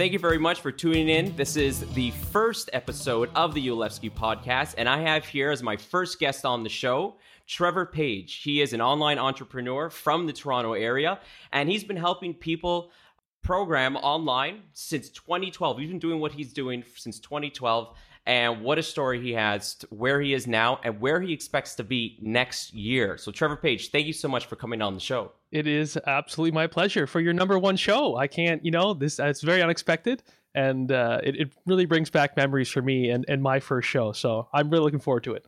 thank you very much for tuning in. This is the first episode of the Yolevski podcast, and I have here as my first guest on the show. Trevor Page. He is an online entrepreneur from the Toronto area, and he's been helping people program online since 2012. He's been doing what he's doing since 2012 and what a story he has, where he is now, and where he expects to be next year. So, Trevor Page, thank you so much for coming on the show. It is absolutely my pleasure for your number one show. I can't, you know, this it's very unexpected, and uh, it, it really brings back memories for me and, and my first show. So, I'm really looking forward to it.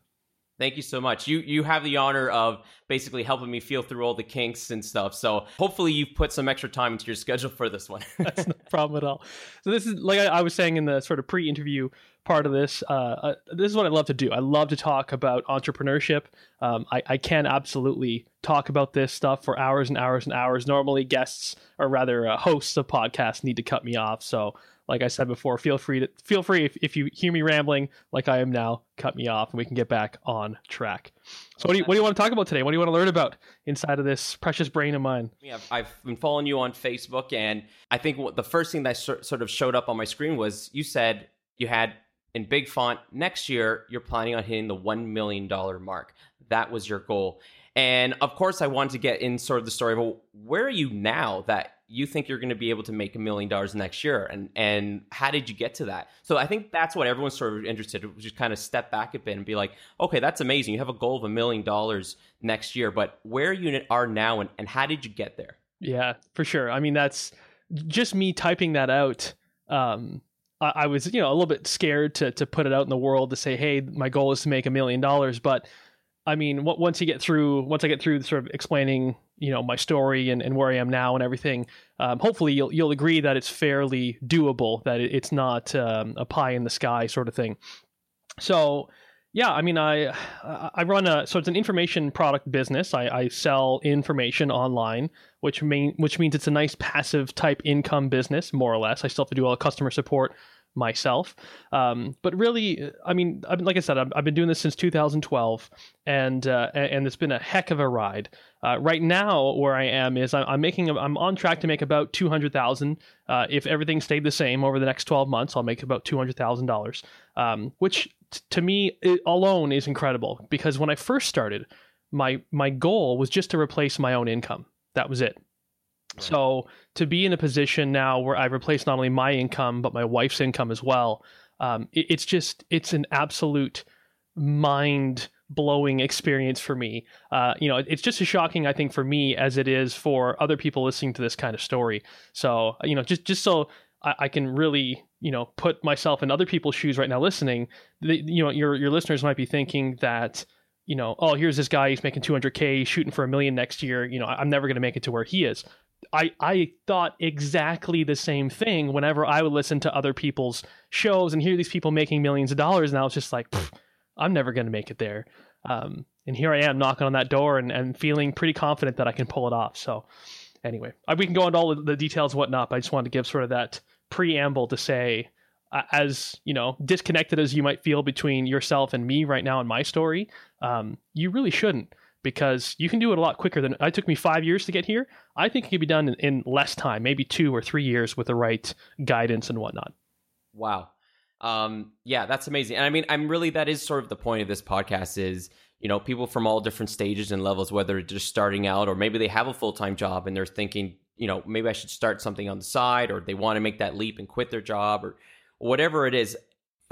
Thank you so much. You you have the honor of basically helping me feel through all the kinks and stuff. So hopefully you've put some extra time into your schedule for this one. That's no problem at all. So this is like I, I was saying in the sort of pre-interview part of this. Uh, uh, this is what I love to do. I love to talk about entrepreneurship. Um, I, I can absolutely talk about this stuff for hours and hours and hours. Normally, guests or rather uh, hosts of podcasts need to cut me off. So, like I said before, feel free to feel free if, if you hear me rambling like I am now, cut me off and we can get back on track. So, what do you what do you want to talk about today? What do you want to learn about inside of this precious brain of mine? Yeah, I've been following you on Facebook, and I think the first thing that sort of showed up on my screen was you said you had in big font next year you're planning on hitting the $1 million mark. That was your goal. And of course i wanted to get in sort of the story of where are you now that you think you're going to be able to make a million dollars next year? And and how did you get to that? So i think that's what everyone's sort of interested in just kind of step back a bit and be like okay that's amazing. You have a goal of a million dollars next year but where you are now and, and how did you get there? Yeah for sure. I mean that's just me typing that out um, I was, you know, a little bit scared to to put it out in the world to say, hey, my goal is to make a million dollars. But I mean, once you get through, once I get through sort of explaining, you know, my story and, and where I am now and everything, um, hopefully you'll you'll agree that it's fairly doable, that it's not um, a pie in the sky sort of thing. So yeah, I mean, I I run a so it's an information product business. I, I sell information online, which mean which means it's a nice passive type income business, more or less. I still have to do all the customer support myself, um, but really, I mean, I like I said, I've, I've, been doing this since 2012, and uh, and it's been a heck of a ride. Uh, right now, where I am is I'm, I'm making I'm on track to make about two hundred thousand. Uh, if everything stayed the same over the next 12 months, I'll make about two hundred thousand um, dollars, which to me alone is incredible because when I first started, my my goal was just to replace my own income. That was it. So to be in a position now where I replace not only my income but my wife's income as well, um, it, it's just it's an absolute mind blowing experience for me. Uh, you know, it's just as shocking I think for me as it is for other people listening to this kind of story. So you know, just just so I, I can really you know put myself in other people's shoes right now listening the, you know your your listeners might be thinking that you know oh here's this guy he's making 200k shooting for a million next year you know i'm never going to make it to where he is I, I thought exactly the same thing whenever I would listen to other people's shows and hear these people making millions of dollars, and I was just like, I'm never going to make it there. Um, and here I am knocking on that door and, and feeling pretty confident that I can pull it off. So, anyway, we can go into all the details whatnot, but I just wanted to give sort of that preamble to say uh, as you know disconnected as you might feel between yourself and me right now in my story um, you really shouldn't because you can do it a lot quicker than it took me five years to get here. I think it could be done in, in less time maybe two or three years with the right guidance and whatnot. Wow. Um, yeah that's amazing. And i mean i'm really that is sort of the point of this podcast is you know people from all different stages and levels whether just starting out or maybe they have a full-time job and they're thinking you know, maybe I should start something on the side or they want to make that leap and quit their job or whatever it is.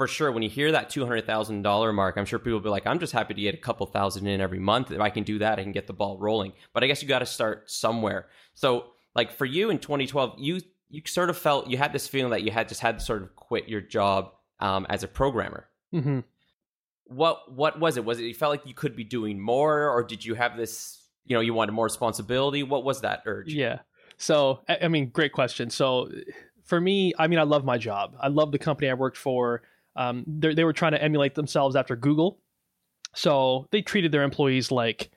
For sure, when you hear that $200,000 mark, I'm sure people will be like, I'm just happy to get a couple thousand in every month. If I can do that, I can get the ball rolling. But I guess you got to start somewhere. So, like for you in 2012, you you sort of felt you had this feeling that you had just had to sort of quit your job um, as a programmer. Mm-hmm. What what was it? Was it you felt like you could be doing more, or did you have this? You know, you wanted more responsibility. What was that urge? Yeah. So, I mean, great question. So, for me, I mean, I love my job. I love the company I worked for. Um, they were trying to emulate themselves after Google, so they treated their employees like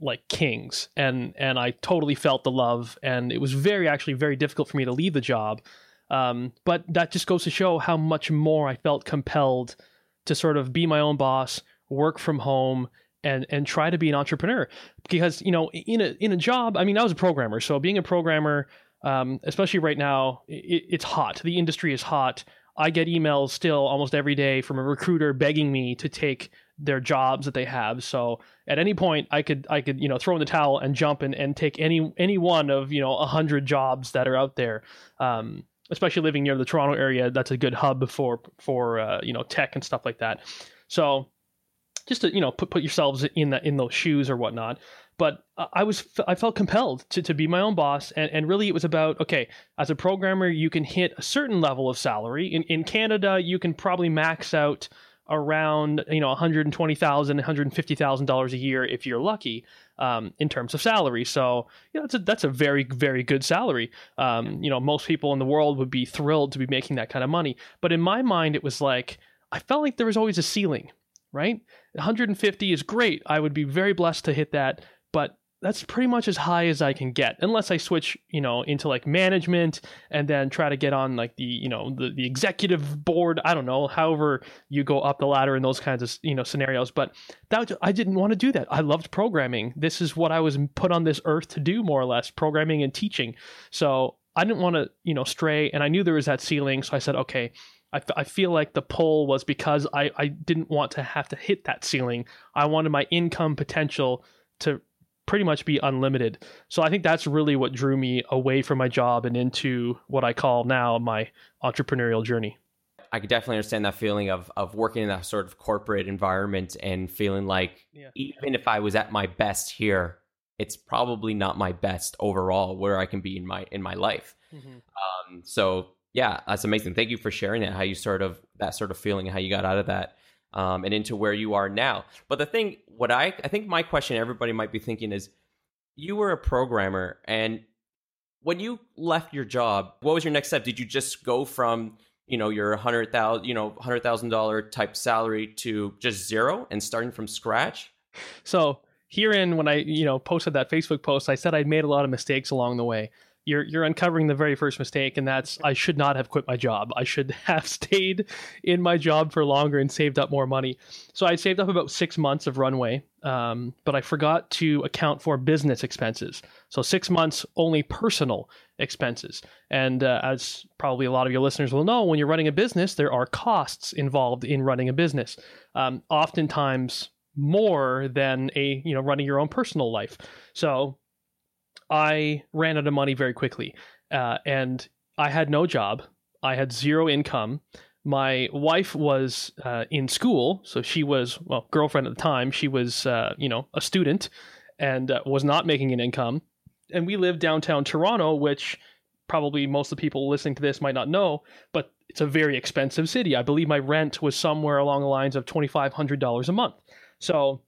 like kings, and and I totally felt the love. And it was very actually very difficult for me to leave the job. Um, but that just goes to show how much more I felt compelled to sort of be my own boss, work from home, and and try to be an entrepreneur because you know in a in a job i mean i was a programmer so being a programmer um, especially right now. It, it's hot. The industry is hot. I get emails still almost every day from a recruiter begging me to take their jobs that they have. So at any point, I could I could you know throw in the towel and jump and, and take any any one of you know a hundred jobs that are out there. Um, especially living near the Toronto area, that's a good hub for for uh, you know tech and stuff like that. So just to you know put put yourselves in that in those shoes or whatnot. But I was I felt compelled to, to be my own boss, and, and really it was about okay, as a programmer, you can hit a certain level of salary. In in Canada, you can probably max out around you know 120,000 150,000 dollars a year if you're lucky um, in terms of salary. So yeah that's a that's a very very good salary. Um, you know most people in the world would be thrilled to be making that kind of money. But in my mind it was like I felt like there was always a ceiling right? 150 is great. I would be very blessed to hit that but that's pretty much as high as I can get, unless I switch, you know, into like management and then try to get on like the, you know, the, the executive board. I don't know, however you go up the ladder in those kinds of, you know, scenarios. But that I didn't want to do that. I loved programming. This is what I was put on this earth to do, more or less, programming and teaching. So I didn't want to, you know, stray, and I knew there was that ceiling. So I said, okay. I, f- I feel like the pull was because I, I didn't want to have to hit that ceiling. I wanted my income potential to pretty much be unlimited. So I think that's really what drew me away from my job and into what I call now my entrepreneurial journey. I could definitely understand that feeling of of working in that sort of corporate environment and feeling like yeah. even if I was at my best here, it's probably not my best overall where I can be in my in my life. Mm-hmm. Um, so yeah, that's amazing. Thank you for sharing that. How you sort of that sort of feeling, how you got out of that um, and into where you are now. But the thing, what I I think my question everybody might be thinking is, you were a programmer, and when you left your job, what was your next step? Did you just go from you know your hundred thousand you know hundred thousand dollar type salary to just zero and starting from scratch? So herein, when I you know posted that Facebook post, I said I'd made a lot of mistakes along the way you're you're uncovering the very first mistake and that's I should not have quit my job. I should have stayed in my job for longer and saved up more money. So I saved up about 6 months of runway, um, but I forgot to account for business expenses. So 6 months only personal expenses. And uh, as probably a lot of your listeners will know, when you're running a business, there are costs involved in running a business. Um, oftentimes more than a you know running your own personal life. So I ran out of money very quickly, uh, and I had no job. I had zero income. My wife was uh, in school, so she was well girlfriend at the time. She was uh, you know a student and uh, was not making an income. And we lived downtown Toronto, which probably most of the people listening to this might not know, but it's a very expensive city. I believe my rent was somewhere along the lines of twenty five hundred dollars a month. So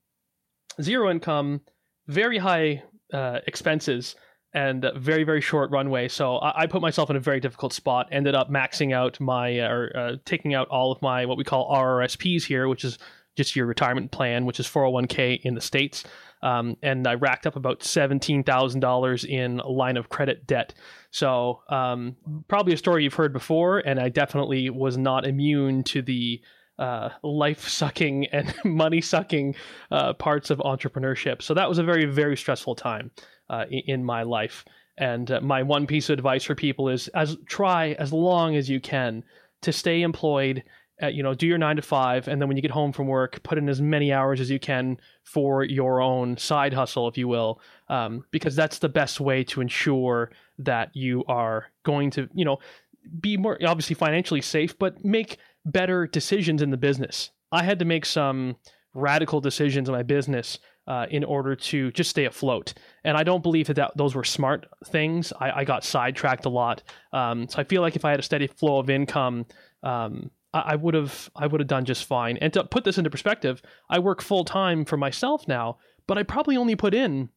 zero income, very high uh, expenses and very very short runway. So I, I, put myself in a very difficult spot. Ended up maxing out my uh, or uh, taking out all of my what we call RRSPs here, which is just your retirement plan, which is 401k in the states. Um, and I racked up about seventeen thousand dollars in line of credit debt. So um, probably a story you've heard before, and I definitely was not immune to the uh, life sucking and money sucking uh, parts of entrepreneurship. So that was a very, very stressful time uh, in my life. And uh, my one piece of advice for people is as try as long as you can to stay employed. At, you know, do your nine to five, and then when you get home from work, put in as many hours as you can for your own side hustle, if you will, um, because that's the best way to ensure that you are going to, you know, be more obviously financially safe, but make better decisions in the business. I had to make some radical decisions in my business uh, in order to just stay afloat. And I don't believe that, that those were smart things. I, I got sidetracked a lot. Um, so I feel like if I had a steady flow of income, um, I would have I would have done just fine. And to put this into perspective, I work full time for myself now, but I probably only put in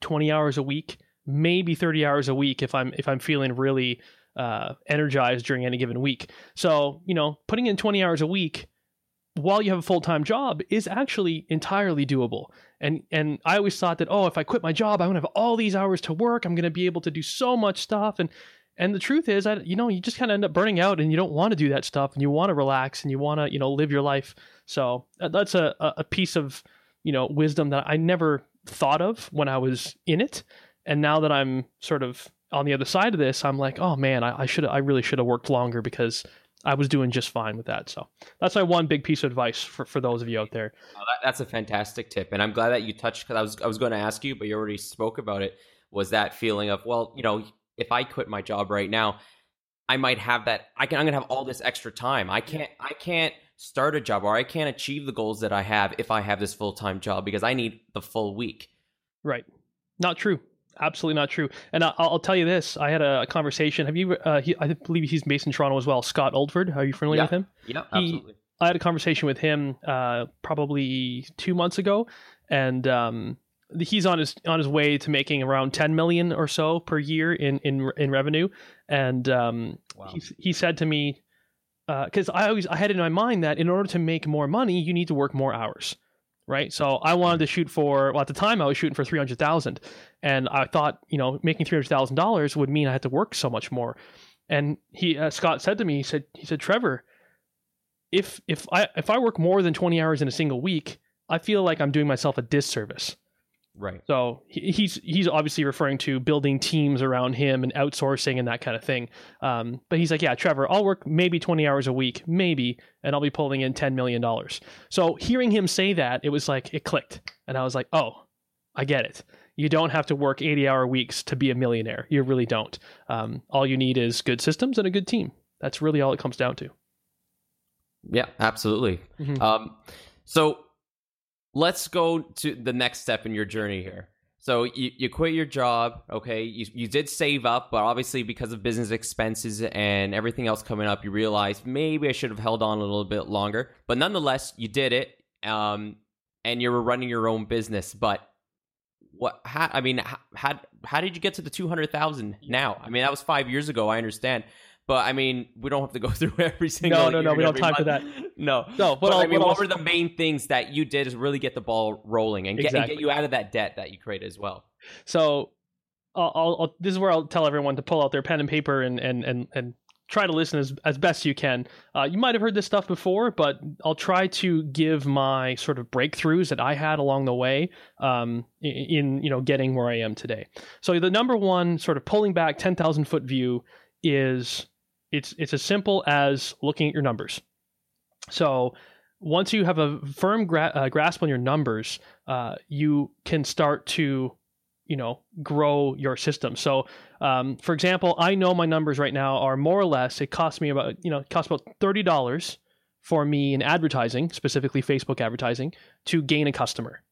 20 hours a week, maybe 30 hours a week if I'm if I'm feeling really uh, energized during any given week. So, you know, putting in 20 hours a week while you have a full-time job is actually entirely doable. And and I always thought that oh, if I quit my job, I'm to have all these hours to work. I'm to be able to do so much stuff and and the truth is that you know, you just kind of end up burning out and you don't want to do that stuff and you want to relax and you want to, you know, live your life. So, uh, that's a a piece of, you know, wisdom that I never thought of when I was in it. And now that I'm sort of on the other side of this, I'm like, oh man, I, I should I really should have worked longer because I was doing just fine with that. So that's my one big piece of advice for, for those of you out there. Oh, that, that's a fantastic tip, and I'm glad that you touched because I was I was going to ask you, but you already spoke about it. Was that feeling of well, you know, if I quit my job right now, I might have that. I can. I'm gonna have all this extra time. I can't. I can't start a job or I can't achieve the goals that I have if I have this full time job because I need the full week. Right. Not true. Absolutely not true. And I, will tell you this: I had a conversation. Have you? Uh, he, I believe he's based in Toronto as well. Scott Oldford. Are you familiar yeah. with him? Yeah, absolutely. He, I had a conversation with him uh, probably two months ago, and um, he's on his on his way to making around 10 million or so per year in in in revenue. And um, wow. he he said to me, because uh, I always I had in my mind that in order to make more money, you need to work more hours right? So I wanted to shoot for well at the time I was shooting for three hundred thousand, and I thought you know making three hundred thousand dollars would mean I had to work so much more. And he uh, Scott said to me, he said he said Trevor, if if I if I work more than twenty hours in a single week, I feel like I'm doing myself a disservice. Right. So he's he's obviously referring to building teams around him and outsourcing and that kind of thing. Um, but he's like, yeah, Trevor, I'll work maybe 20 hours a week, maybe, and I'll be pulling in 10 million dollars. So hearing him say that, it was like it clicked, and I was like, oh, I get it. You don't have to work 80 hour weeks to be a millionaire. You really don't. Um, all you need is good systems and a good team. That's really all it comes down to. Yeah, absolutely. Mm-hmm. Um, so let's go to the next step in your journey here. So you, you quit your job, okay? You, you did save up, but obviously because of business expenses and everything else coming up, you realized maybe I should have held on a little bit longer. But nonetheless, you did it, um, and you were running your own business. But what? How, I mean, how, how did you get to the two hundred thousand now? I mean, that was five years ago. I understand, but I mean, we don't have to go through every single. No, no, no. We don't have time month. for that. No, no. But, but I mean, what were the main things that you did to really get the ball rolling and get, exactly. and get you out of that debt that you created as well? So, I'll, I'll, this is where I'll tell everyone to pull out their pen and paper and and and and try to listen as as best you can. Uh, you might have heard this stuff before, but I'll try to give my sort of breakthroughs that I had along the way um, in, you know getting where I am today. So the number one sort of pulling back ten thousand foot view is it's it's as simple as looking at your numbers. So once you have a firm gra- uh, grasp on your numbers, uh, you can start to you know grow your system. So um, for example, I know my numbers right now are more or less. It costs me about you know it costs about thirty dollars for me in advertising, specifically Facebook advertising, to gain a customer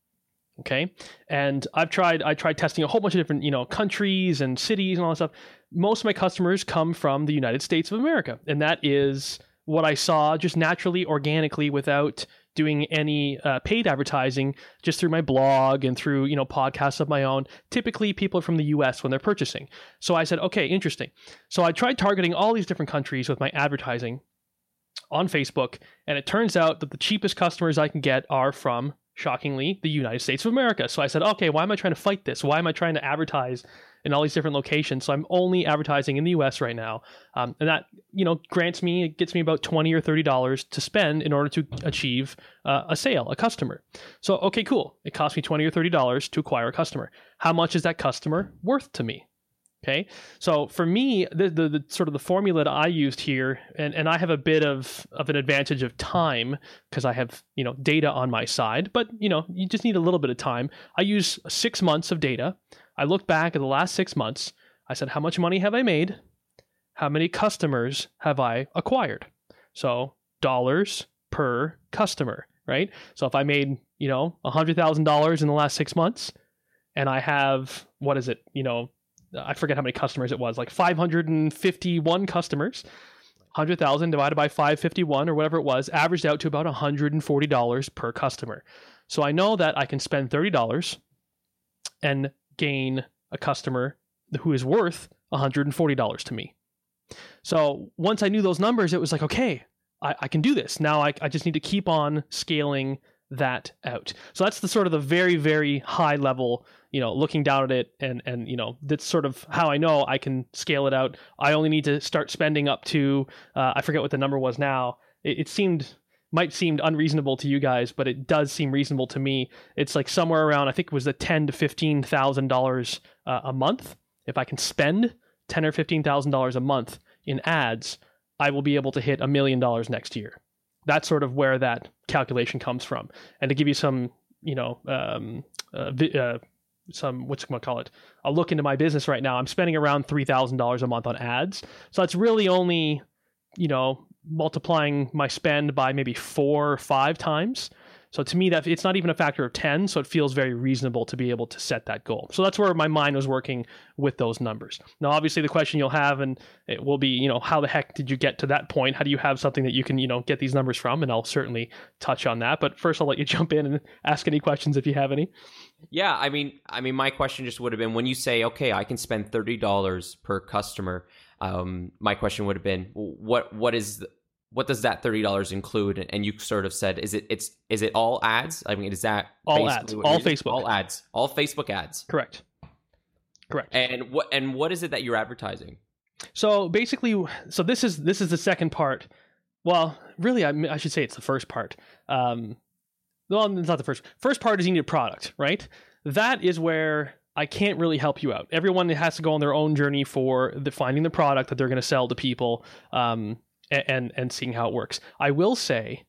okay and i've tried i tried testing a whole bunch of different you know countries and cities and all that stuff most of my customers come from the united states of america and that is what i saw just naturally organically without doing any uh, paid advertising just through my blog and through you know podcasts of my own typically people from the us when they're purchasing so i said okay interesting so i tried targeting all these different countries with my advertising on facebook and it turns out that the cheapest customers i can get are from shockingly, the United States of America. So I said, okay, why am I trying to fight this? Why am I trying to advertise in all these different locations? So I'm only advertising in the US right now. Um, and that, you know, grants me, it gets me about 20 or $30 to spend in order to achieve uh, a sale, a customer. So, okay, cool. It costs me 20 or $30 to acquire a customer. How much is that customer worth to me? Okay, so for me, the, the, the, sort of the formula that I used here, and, and I have a bit of, of an advantage of time because I have you know data on my side, but you know you just need a little bit of time. I use six months of data. I look back at the last six months. I said, how much money have I made? How many customers have I acquired? So dollars per customer, right? So if I made you know a hundred thousand dollars in the last six months, and I have what is it, you know I forget how many customers it was, like 551 customers. 100,000 divided by 551 or whatever it was averaged out to about $140 per customer. So I know that I can spend $30 and gain a customer who is worth $140 to me. So once I knew those numbers, it was like, okay, I, I can do this. Now I, I just need to keep on scaling that out. So that's the sort of the very, very high level you know looking down at it and and you know that's sort of how i know i can scale it out i only need to start spending up to uh, i forget what the number was now it, it seemed might seem unreasonable to you guys, but it does seem reasonable to me. It's like somewhere around, I think it was the ten to fifteen thousand uh, dollars a month if I can spend ten or fifteen thousand dollars a month in ads, I will be able to hit a million dollars next year. That's sort of where that calculation comes from. And to give you some, you know, um, uh, uh, some what's going to call it a look into my business right now i'm spending around $3000 a month on ads so that's really only you know multiplying my spend by maybe four or five times. So to me that it's not even a factor of 10 so it feels very reasonable to be able to set that goal. So that's where my mind was working with those numbers. Now obviously the question you'll have and it will be you know how the heck did you get to that point? How do you have something that you can you know get these numbers from? And i'll certainly touch on that. But first i'll let you jump in and ask any questions if you have any. Yeah, I mean, I mean, my question just would have been when you say, okay, I can spend thirty dollars per customer. Um, my question would have been, what what is what does that thirty dollars include? And you sort of said, is it it's is it all ads? I mean, is that all ads, all Facebook, all ads, all Facebook ads? Correct. Correct. And what and what is it that you're advertising? So basically, so this is this is the second part. Well, really, I, I should say it's the first part. Um, well, it's not the first. First part is you need a product, right? That is where I can't really help you out. Everyone has to go on their own journey for the finding the product that they're going to sell to people, um, and and seeing how it works. I will say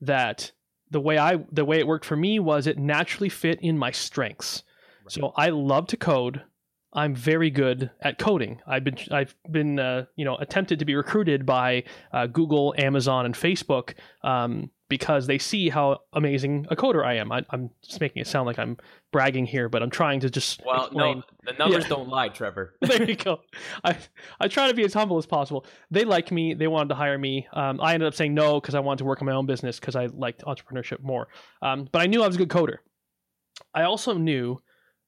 that the way I the way it worked for me was it naturally fit in my strengths. Right. So I love to code. I'm very good at coding. I've been I've been uh, you know attempted to be recruited by uh, Google, Amazon, and Facebook um, because they see how amazing a coder I am. I, am just making it sound like I'm bragging here, but I'm trying to just well, explain. no, the numbers yeah. don't lie, Trevor. there you go. I I try to be as humble as possible. They liked me. They wanted to hire me. Um, I ended up saying no because I wanted to work on my own business because I liked entrepreneurship more. Um, but I knew I was a good coder. I also knew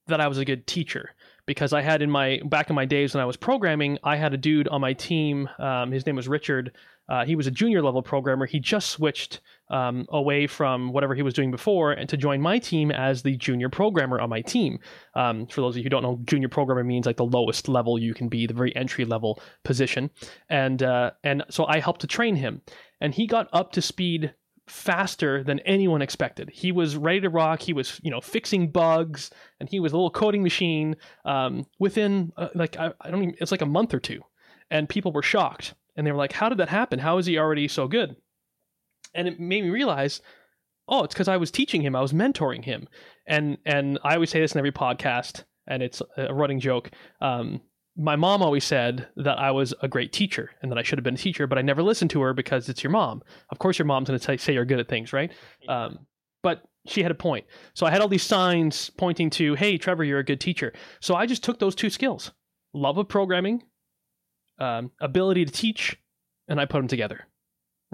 that I was a good teacher because I had in my back in my days when I was programming, I had a dude on my team. Um, his name was Richard. Uh, he was a junior level programmer. He just switched um, away from whatever he was doing before and to join my team as the junior programmer on my team. Um, for those of you who don't know, junior programmer means like the lowest level you can be, the very entry level position. And uh, and so I helped to train him, and he got up to speed faster than anyone expected. He was ready to rock. He was, you know, fixing bugs, and he was a little coding machine um, within uh, like I, I, don't even. It's like a month or two, and people were shocked, and they were like, "How did that happen? How is he already so good?" And it made me realize, oh, it's because I was teaching him. I was mentoring him, and and I always say this in every podcast, and it's a running joke. Um, my mom always said that I was a great teacher and that I should have been a teacher, but I never listened to her because it's your mom. Of course, your mom's going to say you're good at things, right? Um, but she had a point. So I had all these signs pointing to, hey, Trevor, you're a good teacher. So I just took those two skills love of programming, um, ability to teach, and I put them together,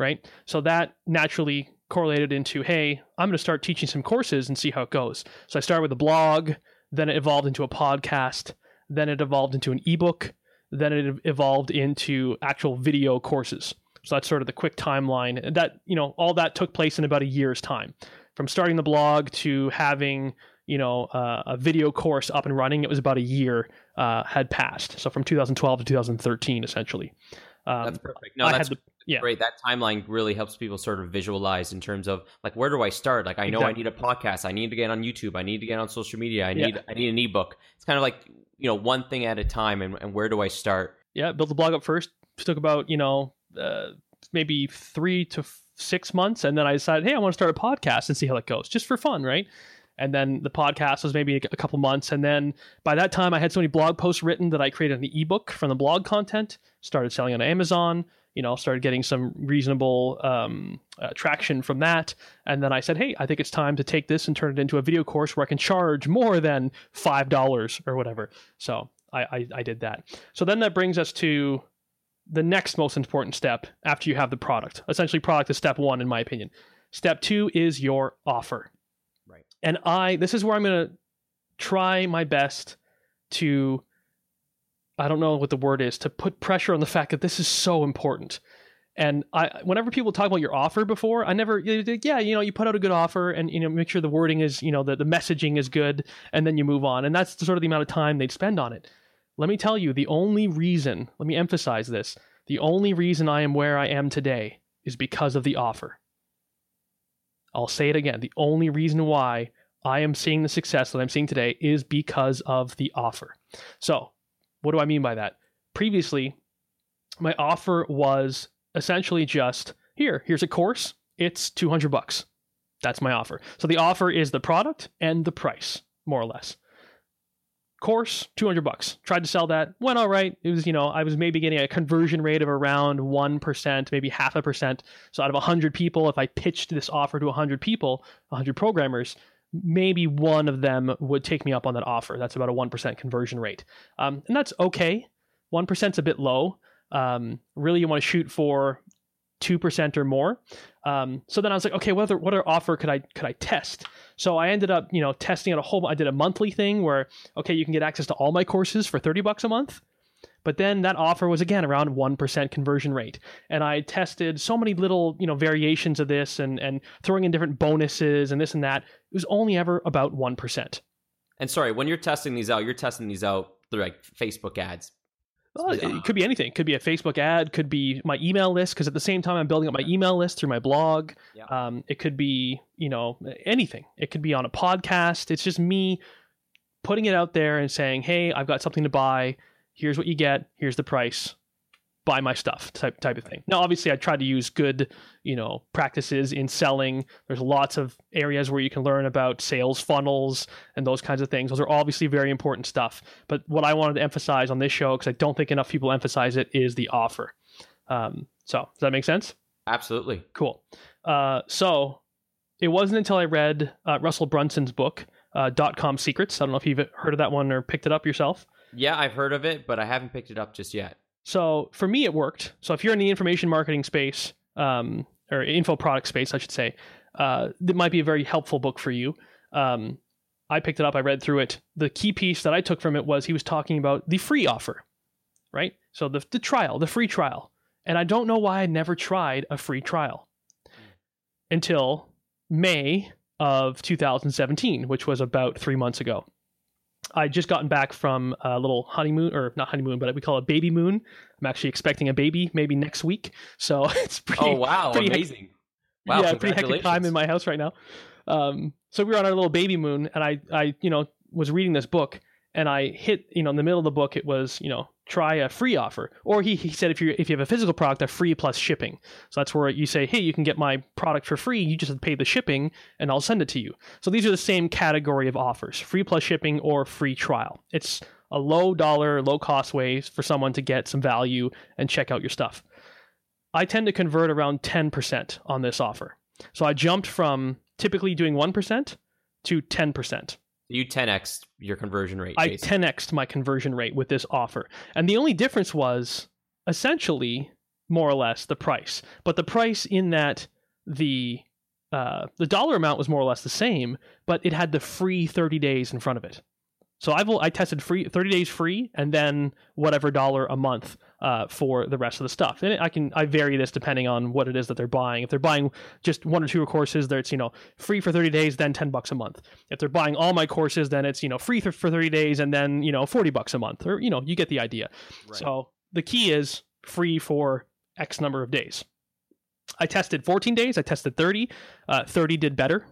right? So that naturally correlated into, hey, I'm going to start teaching some courses and see how it goes. So I started with a blog, then it evolved into a podcast then it evolved into an ebook, then it evolved into actual video courses. So that's sort of the quick timeline. And that, you know, all that took place in about a year's time. From starting the blog to having, you know, uh, a video course up and running, it was about a year uh, had passed. So from 2012 to 2013, essentially. Um, that's perfect. No, I that's the, yeah. great. That timeline really helps people sort of visualize in terms of like where do I start? Like I know exactly. I need a podcast, I need to get on YouTube, I need to get on social media, I need yeah. I need an ebook. It's kind of like you know one thing at a time and, and where do i start yeah build the blog up first it took about you know uh, maybe three to f- six months and then i decided hey i want to start a podcast and see how that goes just for fun right and then the podcast was maybe a couple months and then by that time i had so many blog posts written that i created an ebook from the blog content started selling on amazon you know, started getting some reasonable um, uh, traction from that. And then I said, hey, I think it's time to take this and turn it into a video course where I can charge more than $5 or whatever. So I, I, I did that. So then that brings us to the next most important step after you have the product. Essentially, product is step one, in my opinion. Step two is your offer. Right. And I, this is where I'm going to try my best to I don't know what the word is to put pressure on the fact that this is so important. And I, whenever people talk about your offer before, I never, yeah, you know, you put out a good offer and you know make sure the wording is, you know, the, the messaging is good, and then you move on, and that's sort of the amount of time they'd spend on it. Let me tell you, the only reason, let me emphasize this, the only reason I am where I am today is because of the offer. I'll say it again. The only reason why I am seeing the success that I'm seeing today is because of the offer. So what do I mean by that? previously, my offer was essentially just here, here's a course, it's 200 bucks. That's my offer. So the offer is the product and the price, more or less. Course, 200 bucks. Tried to sell that, went all right. It was, you know, I was maybe getting a conversion rate of around 1%, maybe half a percent. So out of 100 people, if I pitched this offer to 100 people, 100 programmers, maybe one of them would take me up on that offer. That's about a 1% conversion rate. Um, and that's okay. 1% is a bit low. Um, really, you want to shoot for 2% or more. Um, so then I was like, okay, what other, offer could I, could I test? So I ended up, you know, testing out a whole, I did a monthly thing where, okay, you can get access to all my courses for 30 bucks a month. But then that offer was again around 1% conversion rate. And I tested so many little, you know, variations of this and, and throwing in different bonuses and this and that. It was only ever about 1%. And sorry, when you're testing these out, you're testing these out through like Facebook ads, well, it could be anything. It could be a Facebook ad. Could be my email list. Because at the same time, I'm building up my email list through my blog. Yeah. Um, it could be you know anything. It could be on a podcast. It's just me putting it out there and saying, "Hey, I've got something to buy. Here's what you get. Here's the price buy my stuff type type of thing. Now, obviously, I try to use good, you know, practices in selling. There's lots of areas where you can learn about sales funnels and those kinds of things. Those are obviously very important stuff. But what I wanted to emphasize on this show, because I don't think enough people emphasize it, is the offer. Um, so, does that make sense? Absolutely. Cool. Uh, so, it wasn't until I read uh, Russell Brunson's book, uh, Dot Com Secrets. I don't know if you've heard of that one or picked it up yourself. Yeah, I've heard of it, but I haven't picked it up just yet. So for me, it worked. So if you're in the information marketing space, um, or info product space, I should say, uh, that might be a very helpful book for you. Um, I picked it up, I read through it. The key piece that I took from it was he was talking about the free offer, right? So the, the trial, the free trial. And I don't know why I never tried a free trial until May of 2017, which was about three months ago. I just gotten back from a little honeymoon, or not honeymoon, but we call it baby moon. I'm actually expecting a baby maybe next week, so it's pretty. Oh wow, pretty amazing! Hectic, wow, yeah, pretty hectic time in my house right now. Um, so we were on our little baby moon, and I, I, you know, was reading this book, and I hit, you know, in the middle of the book, it was, you know, try a free offer. Or he, he said if you if you have a physical product, a free plus shipping. So that's where you say, hey, you can get my product for free. You just have to pay the shipping, and I'll send it to you. So these are the same category of offers: free plus shipping or free trial. It's a low dollar, low cost way for someone to get some value and check out your stuff. I tend to convert around 10% on this offer. So I jumped from typically doing 1% to 10%. You 10x your conversion rate. I 10xed my conversion rate with this offer. And the only difference was essentially more or less the price. But the price in that the uh, the dollar amount was more or less the same, but it had the free 30 days in front of it. So I've I tested free 30 days free and then whatever dollar a month uh, for the rest of the stuff. And I can I vary this depending on what it is that they're buying. If they're buying just one or two courses, there it's you know free for 30 days, then 10 bucks a month. If they're buying all my courses, then it's you know free for 30 days and then you know 40 bucks a month. Or you know you get the idea. Right. So the key is free for X number of days. I tested 14 days. I tested 30. Uh, 30 did better.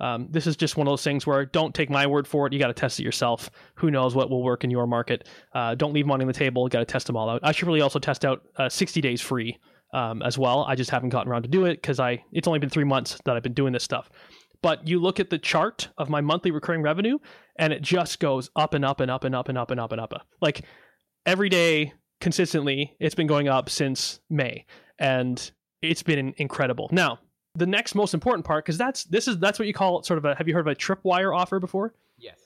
Um, this is just one of those things where don't take my word for it. You got to test it yourself. Who knows what will work in your market? Uh, don't leave money on the table. Got to test them all out. I should really also test out uh, 60 days free um, as well. I just haven't gotten around to do it because I it's only been three months that I've been doing this stuff. But you look at the chart of my monthly recurring revenue, and it just goes up and up and up and up and up and up and up. Like every day consistently, it's been going up since May, and it's been incredible. Now the next most important part because that's this is that's what you call sort of a have you heard of a tripwire offer before? Yes.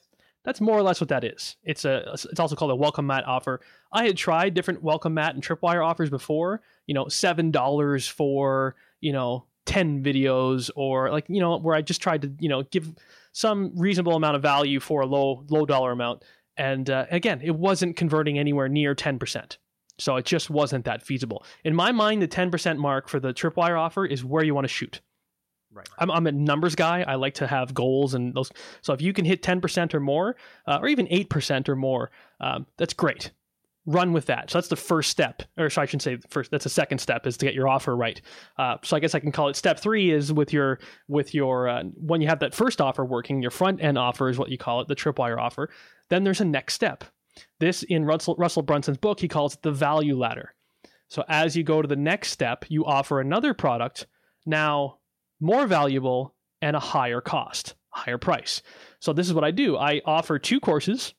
That's more or less what that is. It's a it's also called a welcome mat offer. I had tried different welcome mat and tripwire offers before you know seven dollars for you know 10 videos or like you know where i just tried to you know give some reasonable amount of value for a low low dollar amount. And uh, again it wasn't converting anywhere near 10% so it just wasn't that feasible. In my mind, the 10% mark for the tripwire offer is where you want to shoot. Right. I'm, I'm a numbers guy. I like to have goals and those. So if you can hit 10% or more, uh, or even 8% or more, um, that's great. Run with that. So that's the first step, or so I shouldn't say first. That's the second step is to get your offer right. Uh, so I guess I can call it step three is with your with your uh, when you have that first offer working, your front end offer is what you call it, the tripwire offer. Then there's a next step, This in Russell, Russell Brunson's book, he calls it the value ladder. So as you go to the next step, you offer another product now more valuable and a higher cost, higher price. So this is what I do. I offer two courses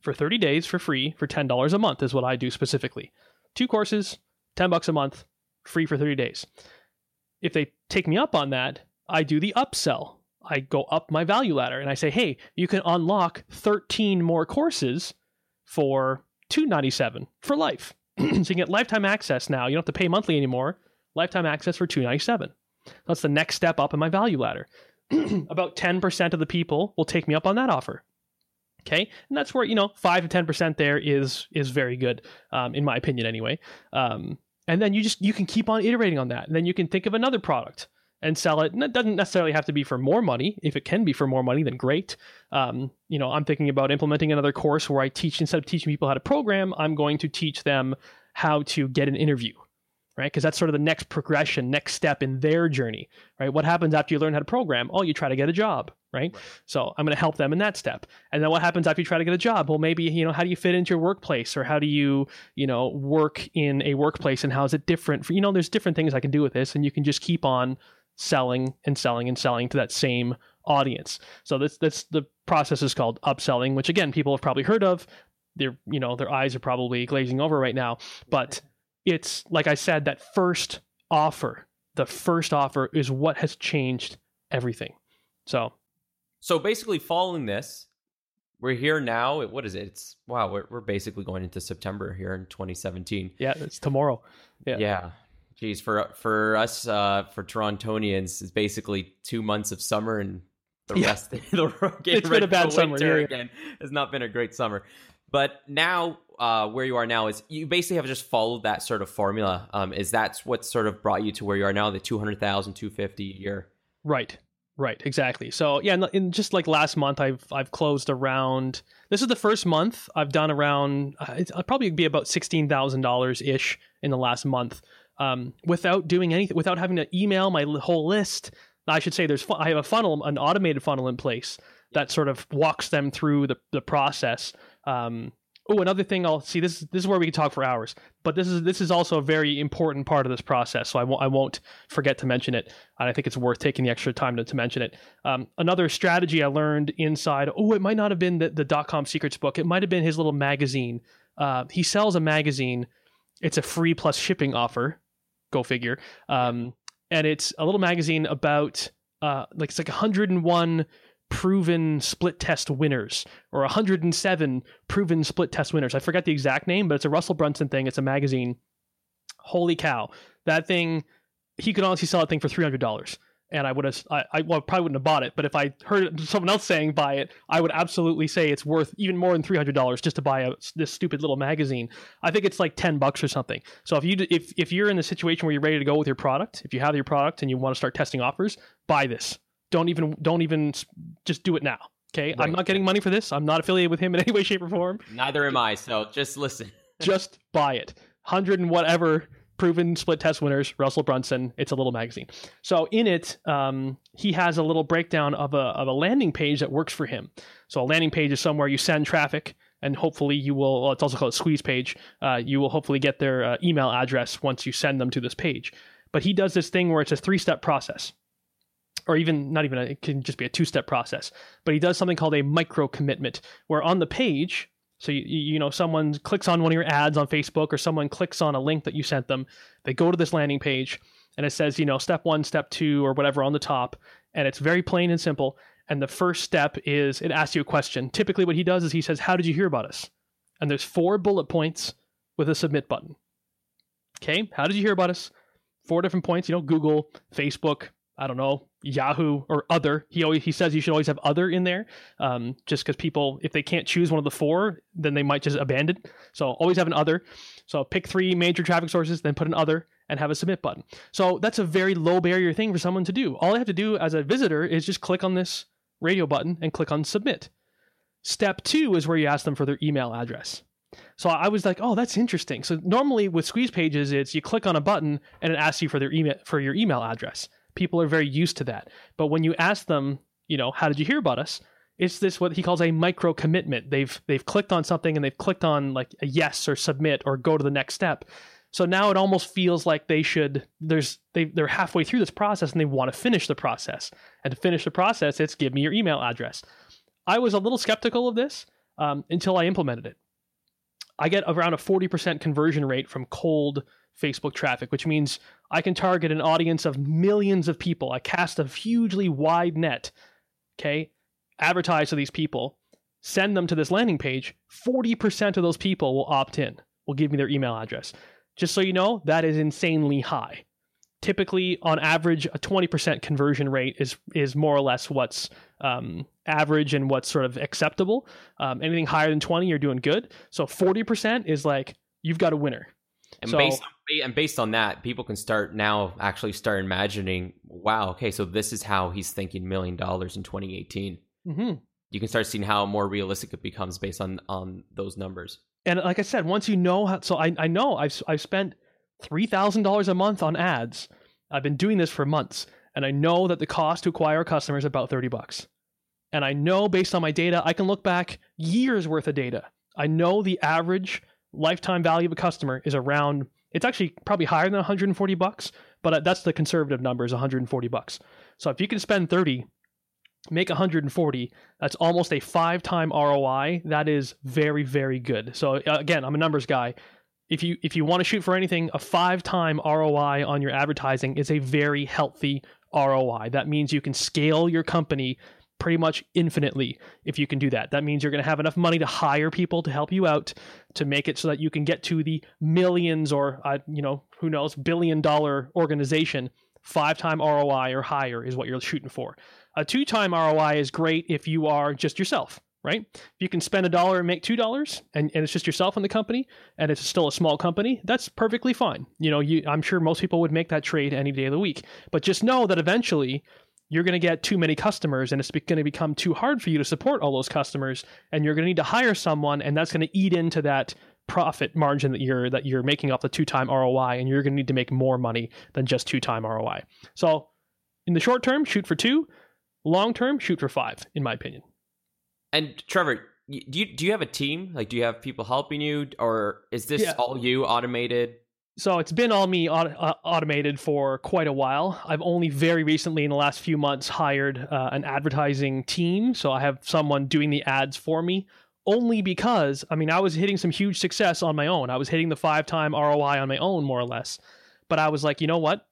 for 30 days for free for $10 a month is what I do specifically. Two courses, 10 bucks a month, free for 30 days. If they take me up on that, I do the upsell. I go up my value ladder and I say, "Hey, you can unlock 13 more courses for 297 for life." so you get lifetime access now. You don't have to pay monthly anymore. Lifetime access for 297. That's the next step up in my value ladder. About 10% of the people will take me up on that offer. Okay, and that's where you know five to ten percent there is is very good, um, in my opinion, anyway. Um, and then you just you can keep on iterating on that, and then you can think of another product and sell it. And it doesn't necessarily have to be for more money. If it can be for more money, then great. Um, you know, I'm thinking about implementing another course where I teach instead of teaching people how to program, I'm going to teach them how to get an interview right? Because that's sort of the next progression, next step in their journey, right? What happens after you learn how to program? Oh, you try to get a job, right? right. So I'm going to help them in that step. And then what happens after you try to get a job? Well, maybe, you know, how do you fit into your workplace or how do you, you know, work in a workplace and how is it different? For, you know, there's different things I can do with this and you can just keep on selling and selling and selling to that same audience. So that's, that's the process is called upselling, which again, people have probably heard of. Their, you know, their eyes are probably glazing over right now, but it's like I said, that first offer, the first offer is what has changed everything. So, so basically, following this, we're here now. What is it? It's wow. We're we're basically going into September here in 2017. Yeah, it's tomorrow. Yeah. Yeah. Geez, for for us, uh, for Torontonians, it's basically two months of summer and the yeah. rest. the it's been a bad summer. Yeah. Again, has not been a great summer. But now, uh, where you are now is you basically have just followed that sort of formula. Um, is that's what sort of brought you to where you are now, the 200,000, 250 a year? Right. Right, exactly. So yeah, in, in, just like last month, I've I've closed around. This is the first month I've done around. Uh, I'll probably be about sixteen thousand dollars ish in the last month, um, without doing anything, without having to email my whole list. I should say there's I have a funnel, an automated funnel in place that sort of walks them through the the process um, oh, another thing I'll see this this is where we can talk for hours, but this is this is also a very important part of this process, so I won't I won't forget to mention it. And I think it's worth taking the extra time to, to mention it. Um, another strategy I learned inside. Oh, it might not have been the, the dot com secrets book. It might have been his little magazine. Uh, he sells a magazine. It's a free plus shipping offer. Go figure. Um, and it's a little magazine about uh, like it's like 101 proven split test winners or 107 proven split test winners. I forget the exact name, but it's a Russell Brunson thing. It's a magazine. Holy cow. That thing, he could honestly sell that thing for $300. And I would have, I, I well, probably wouldn't have bought it, but if I heard someone else saying buy it, I would absolutely say it's worth even more than $300 just to buy a, this stupid little magazine. I think it's like 10 bucks or something. So if you, if, if you're in the situation where you're ready to go with your product, if you have your product and you want to start testing offers, buy this don't even don't even just do it now. Okay, right. I'm not getting money for this. I'm not affiliated with him in any way, shape, or form. Neither am I. So just listen. just buy it. Hundred and whatever proven split test winners. Russell Brunson. It's a little magazine. So in it, um, he has a little breakdown of a of a landing page that works for him. So a landing page is somewhere you send traffic. And hopefully you will. Well, it's also called a squeeze page. Uh, you will hopefully get their uh, email address once you send them to this page. But he does this thing where it's a three-step process or even not even a, it can just be a two-step process but he does something called a micro commitment where on the page so you, you know someone clicks on one of your ads on facebook or someone clicks on a link that you sent them they go to this landing page and it says you know step one step two or whatever on the top and it's very plain and simple. And the first step is it asks you a question. Typically what he does is he says how did you hear about us? And there's four bullet points with a submit button. Okay how did you hear about us? Four different points you know google facebook I don't know Yahoo or other. He always he says you should always have other in there, um, just because people if they can't choose one of the four, then they might just abandon. So always have an other. So pick three major traffic sources, then put an other, and have a submit button. So that's a very low barrier thing for someone to do. All I have to do as a visitor is just click on this radio button and click on submit. Step two is where you ask them for their email address. So I was like, oh, that's interesting. So normally with squeeze pages, it's you click on a button and it asks you for their email for your email address people are very used to that. But when you ask them, you know, how did you hear about us? it's this what he calls a micro commitment. They've they've clicked on something and they've clicked on like a yes or submit or go to the next step. So now it almost feels like they should there's they they're halfway through this process and they want to finish the process. And to finish the process, it's give me your email address. I was a little skeptical of this um, until I implemented it. I get around a 40% conversion rate from cold Facebook traffic, which means I can target an audience of millions of people. I cast a hugely wide net. Okay advertise to these people, send them to this landing page, 40% of those people will opt in, will give me their email address. Just so you know, that is insanely high. Typically, on average, a 20% conversion rate is is more or less what's um, average and what's sort of acceptable. Um, anything higher than 20, you're doing good. So 40% is like you've got a winner. And so, based on, and based on that, people can start now actually start imagining, wow, okay, so this is how he's thinking million dollars in 2018 mm-hmm. you can start seeing how more realistic it becomes based on on those numbers. And like I said, once you know how, so I I know I've I've spent three thousand dollars a month on ads. I've been doing this for months, and I know that the cost to acquire a customer is about thirty bucks. And I know based on my data, I can look back years worth of data. I know the average lifetime value of a customer is around. It's actually probably higher than 140 bucks, but that's the conservative number is 140 bucks. So if you can spend 30 make 140 that's almost a five time roi that is very very good so uh, again i'm a numbers guy if you if you want to shoot for anything a five time roi on your advertising is a very healthy roi that means you can scale your company pretty much infinitely if you can do that that means you're going to have enough money to hire people to help you out to make it so that you can get to the millions or uh, you know who knows billion dollar organization five time roi or higher is what you're shooting for a two time ROI is great if you are just yourself, right? If you can spend a dollar and make two dollars and, and it's just yourself in the company and it's still a small company, that's perfectly fine. You know, you I'm sure most people would make that trade any day of the week. But just know that eventually you're going to get too many customers and it's going to become too hard for you to support all those customers and you're going to need to hire someone and that's going to eat into that profit margin that you're that you're making off the two time ROI and you're going to need to make more money than just two time ROI. So in the short term, shoot for two. Long term, shoot for five, in my opinion. And Trevor, do you do you have a team? Like, do you have people helping you, or is this yeah. all you automated? So it's been all me uh, automated for quite a while. I've only very recently, in the last few months, hired uh, an advertising team. So I have someone doing the ads for me. Only because I mean I was hitting some huge success on my own. I was hitting the five time ROI on my own, more or less. But I was like, you know what?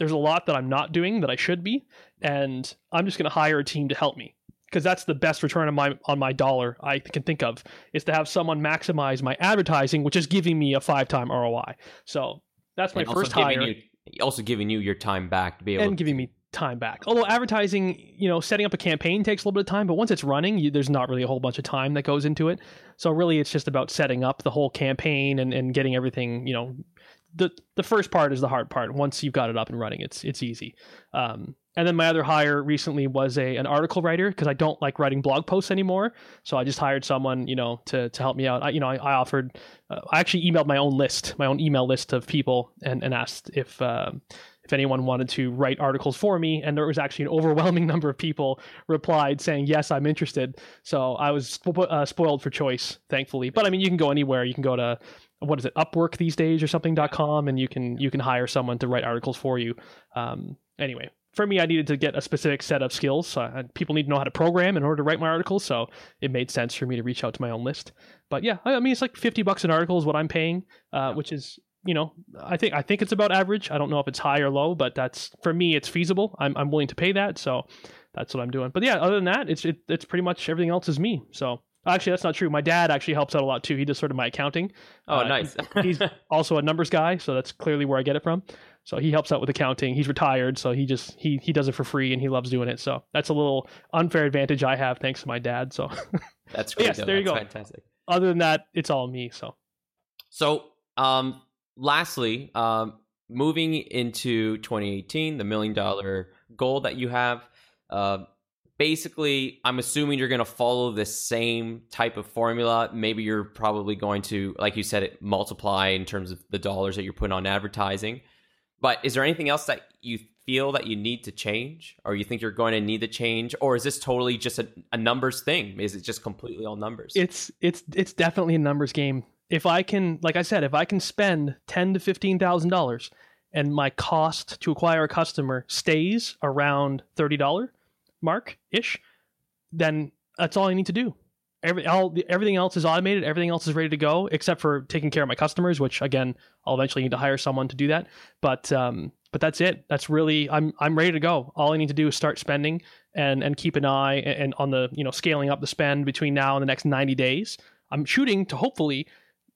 there's a lot that I'm not doing that I should be, and I'm just going to hire a team to help me because that's the best return on my on my dollar I can think of is to have someone maximize my advertising, which is giving me a five time ROI. So that's my and first hire. You, also giving you your time back to be able and to... giving me time back. Although advertising, you know, setting up a campaign takes a little bit of time, but once it's running, you, there's not really a whole bunch of time that goes into it. So really, it's just about setting up the whole campaign and, and getting everything, you know, the the first part is the hard part. Once you've got it up and running, it's it's easy. Um, and then my other hire recently was a an article writer because I don't like writing blog posts anymore. So I just hired someone, you know, to to help me out. I, you know, I, I offered, uh, I actually emailed my own list, my own email list of people, and and asked if. Uh, if anyone wanted to write articles for me, and there was actually an overwhelming number of people replied saying yes, I'm interested. So I was spo- uh, spoiled for choice, thankfully. But I mean, you can go anywhere. You can go to what is it upwork these days or something.com and you can you can hire someone to write articles for you um, anyway for me i needed to get a specific set of skills. So I, people need to know how to program in order to write my articles so it made sense for me to reach out to my own list. But yeah i mean it's like 50 bucks an article is what i'm paying uh, which is you know i think i think it's about average. I don't know if it's high or low but that's for me it's feasible. I'm, I'm willing to pay that so that's what i'm doing. But yeah other than that it's it, it's pretty much everything else is me. So Actually, that's not true. My dad actually helps out a lot too. He does sort of my accounting. Oh, uh, nice. he's also a numbers guy, so that's clearly where I get it from. So he helps out with accounting. He's retired, so he just he he does it for free and he loves doing it. So that's a little unfair advantage I have thanks to my dad. So that's great. yes, though. there you that's go. Fantastic. Other than that, it's all me. So so um, lastly, um, moving into 2018, the million dollar goal that you have. Uh, basically i'm assuming you're going to follow the same type of formula. Maybe you're probably going to like you said it multiply in terms of the dollars that you're putting on advertising. But is there anything else that you feel that you need to change or you think you're going to need to change or is this totally just a, a numbers thing? Is it just completely all numbers? It's it's it's definitely a numbers game. If i can like i said if i can spend 10 to 15 thousand dollars and my cost to acquire a customer stays around $30 mark ish then that's all i need to do Every, all, everything else is automated everything else is ready to go except for taking care of my customers which again i'll eventually need to hire someone to do that but um, but that's it. That's really I'm I'm ready to go. All I need to do is start spending and and keep an eye and, and on the you know scaling up the spend between now and the next 90 days. I'm shooting to hopefully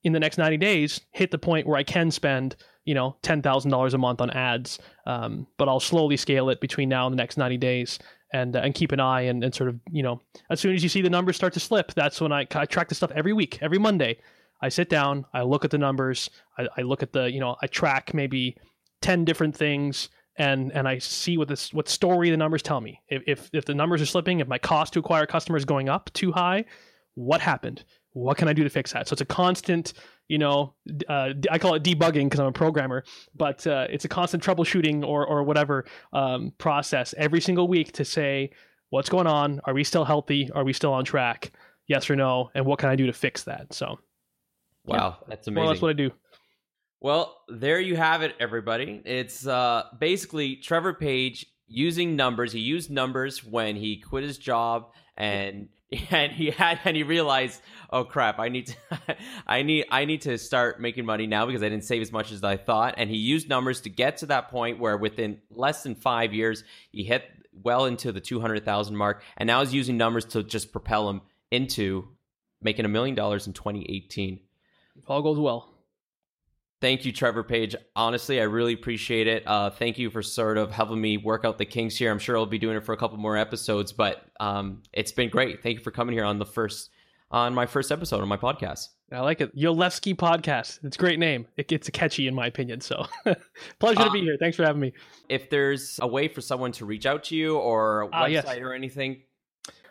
in the next 90 days hit the point where I can spend you know ten thousand dollars a month on ads. Um, but I'll slowly scale it between now and the next 90 days and uh, and keep an eye and, and sort of you know as soon as you see the numbers start to slip, that's when I, I track the stuff every week, every Monday. I sit down, I look at the numbers, I, I look at the you know I track maybe 10 different things and and I see what this what story the numbers tell me. If, if if the numbers are slipping, if my cost to acquire customers is going up too high, what happened? What can I do to fix that? So it's a constant, you know, uh, I call it debugging because I'm a programmer, but uh, it's a constant troubleshooting or or whatever um, process every single week to say what's going on. Are we still healthy? Are we still on track? Yes or no? And what can I do to fix that? So, wow, yeah. that's amazing. Well, that's what I do. Well, there you have it, everybody. It's uh, basically Trevor Page using numbers. He used numbers when he quit his job and and he had and he realized, oh crap, I need to I need I need to start making money now because I didn't save as much as I thought. And he used numbers to get to that point where within less than five years he hit well into the two hundred thousand mark, and now he's using numbers to just propel him into making a million dollars in 2018. If all goes well thank you, Trevor Page. Honestly, I really appreciate it. Uh, thank you for sort of helping me work out the kinks here. I'm sure I'll be doing it for a couple more episodes, but um, it's been great. Thank you for coming here on the first on my first episode on my podcast. I like it. Yolevski Podcast. It's a great name. It gets catchy in my opinion. So pleasure uh, to be here. Thanks for having me. If there's a way for someone to reach out to you or a uh, website yes. or anything.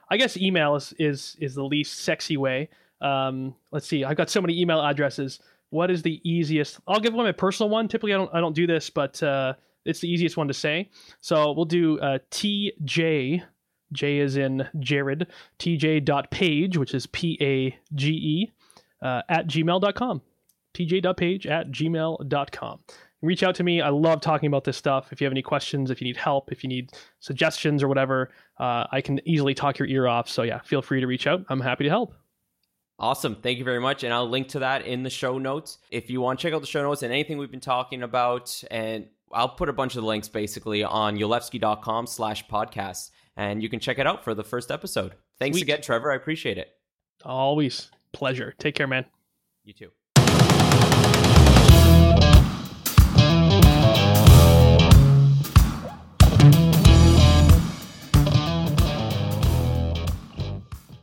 I guess email is, is is the least sexy way. Um, let's see. I've got so many email addresses what is the easiest? I'll give one my personal one. Typically, I don't I don't do this, but uh, it's the easiest one to say. So we'll do uh, TJ. J is in Jared. TJ.page, which is P A G E, uh, at gmail.com. TJ.page at gmail.com. Reach out to me. I love talking about this stuff. If you have any questions, if you need help, if you need suggestions or whatever, uh, I can easily talk your ear off. So, yeah, feel free to reach out. I'm happy to help. Awesome. Thank you very much. And I'll link to that in the show notes. If you want to check out the show notes and anything we've been talking about, and I'll put a bunch of links basically on yolevski.com slash podcast. And you can check it out for the first episode. Thanks Sweet. again, Trevor. I appreciate it. Always pleasure. Take care, man. You too.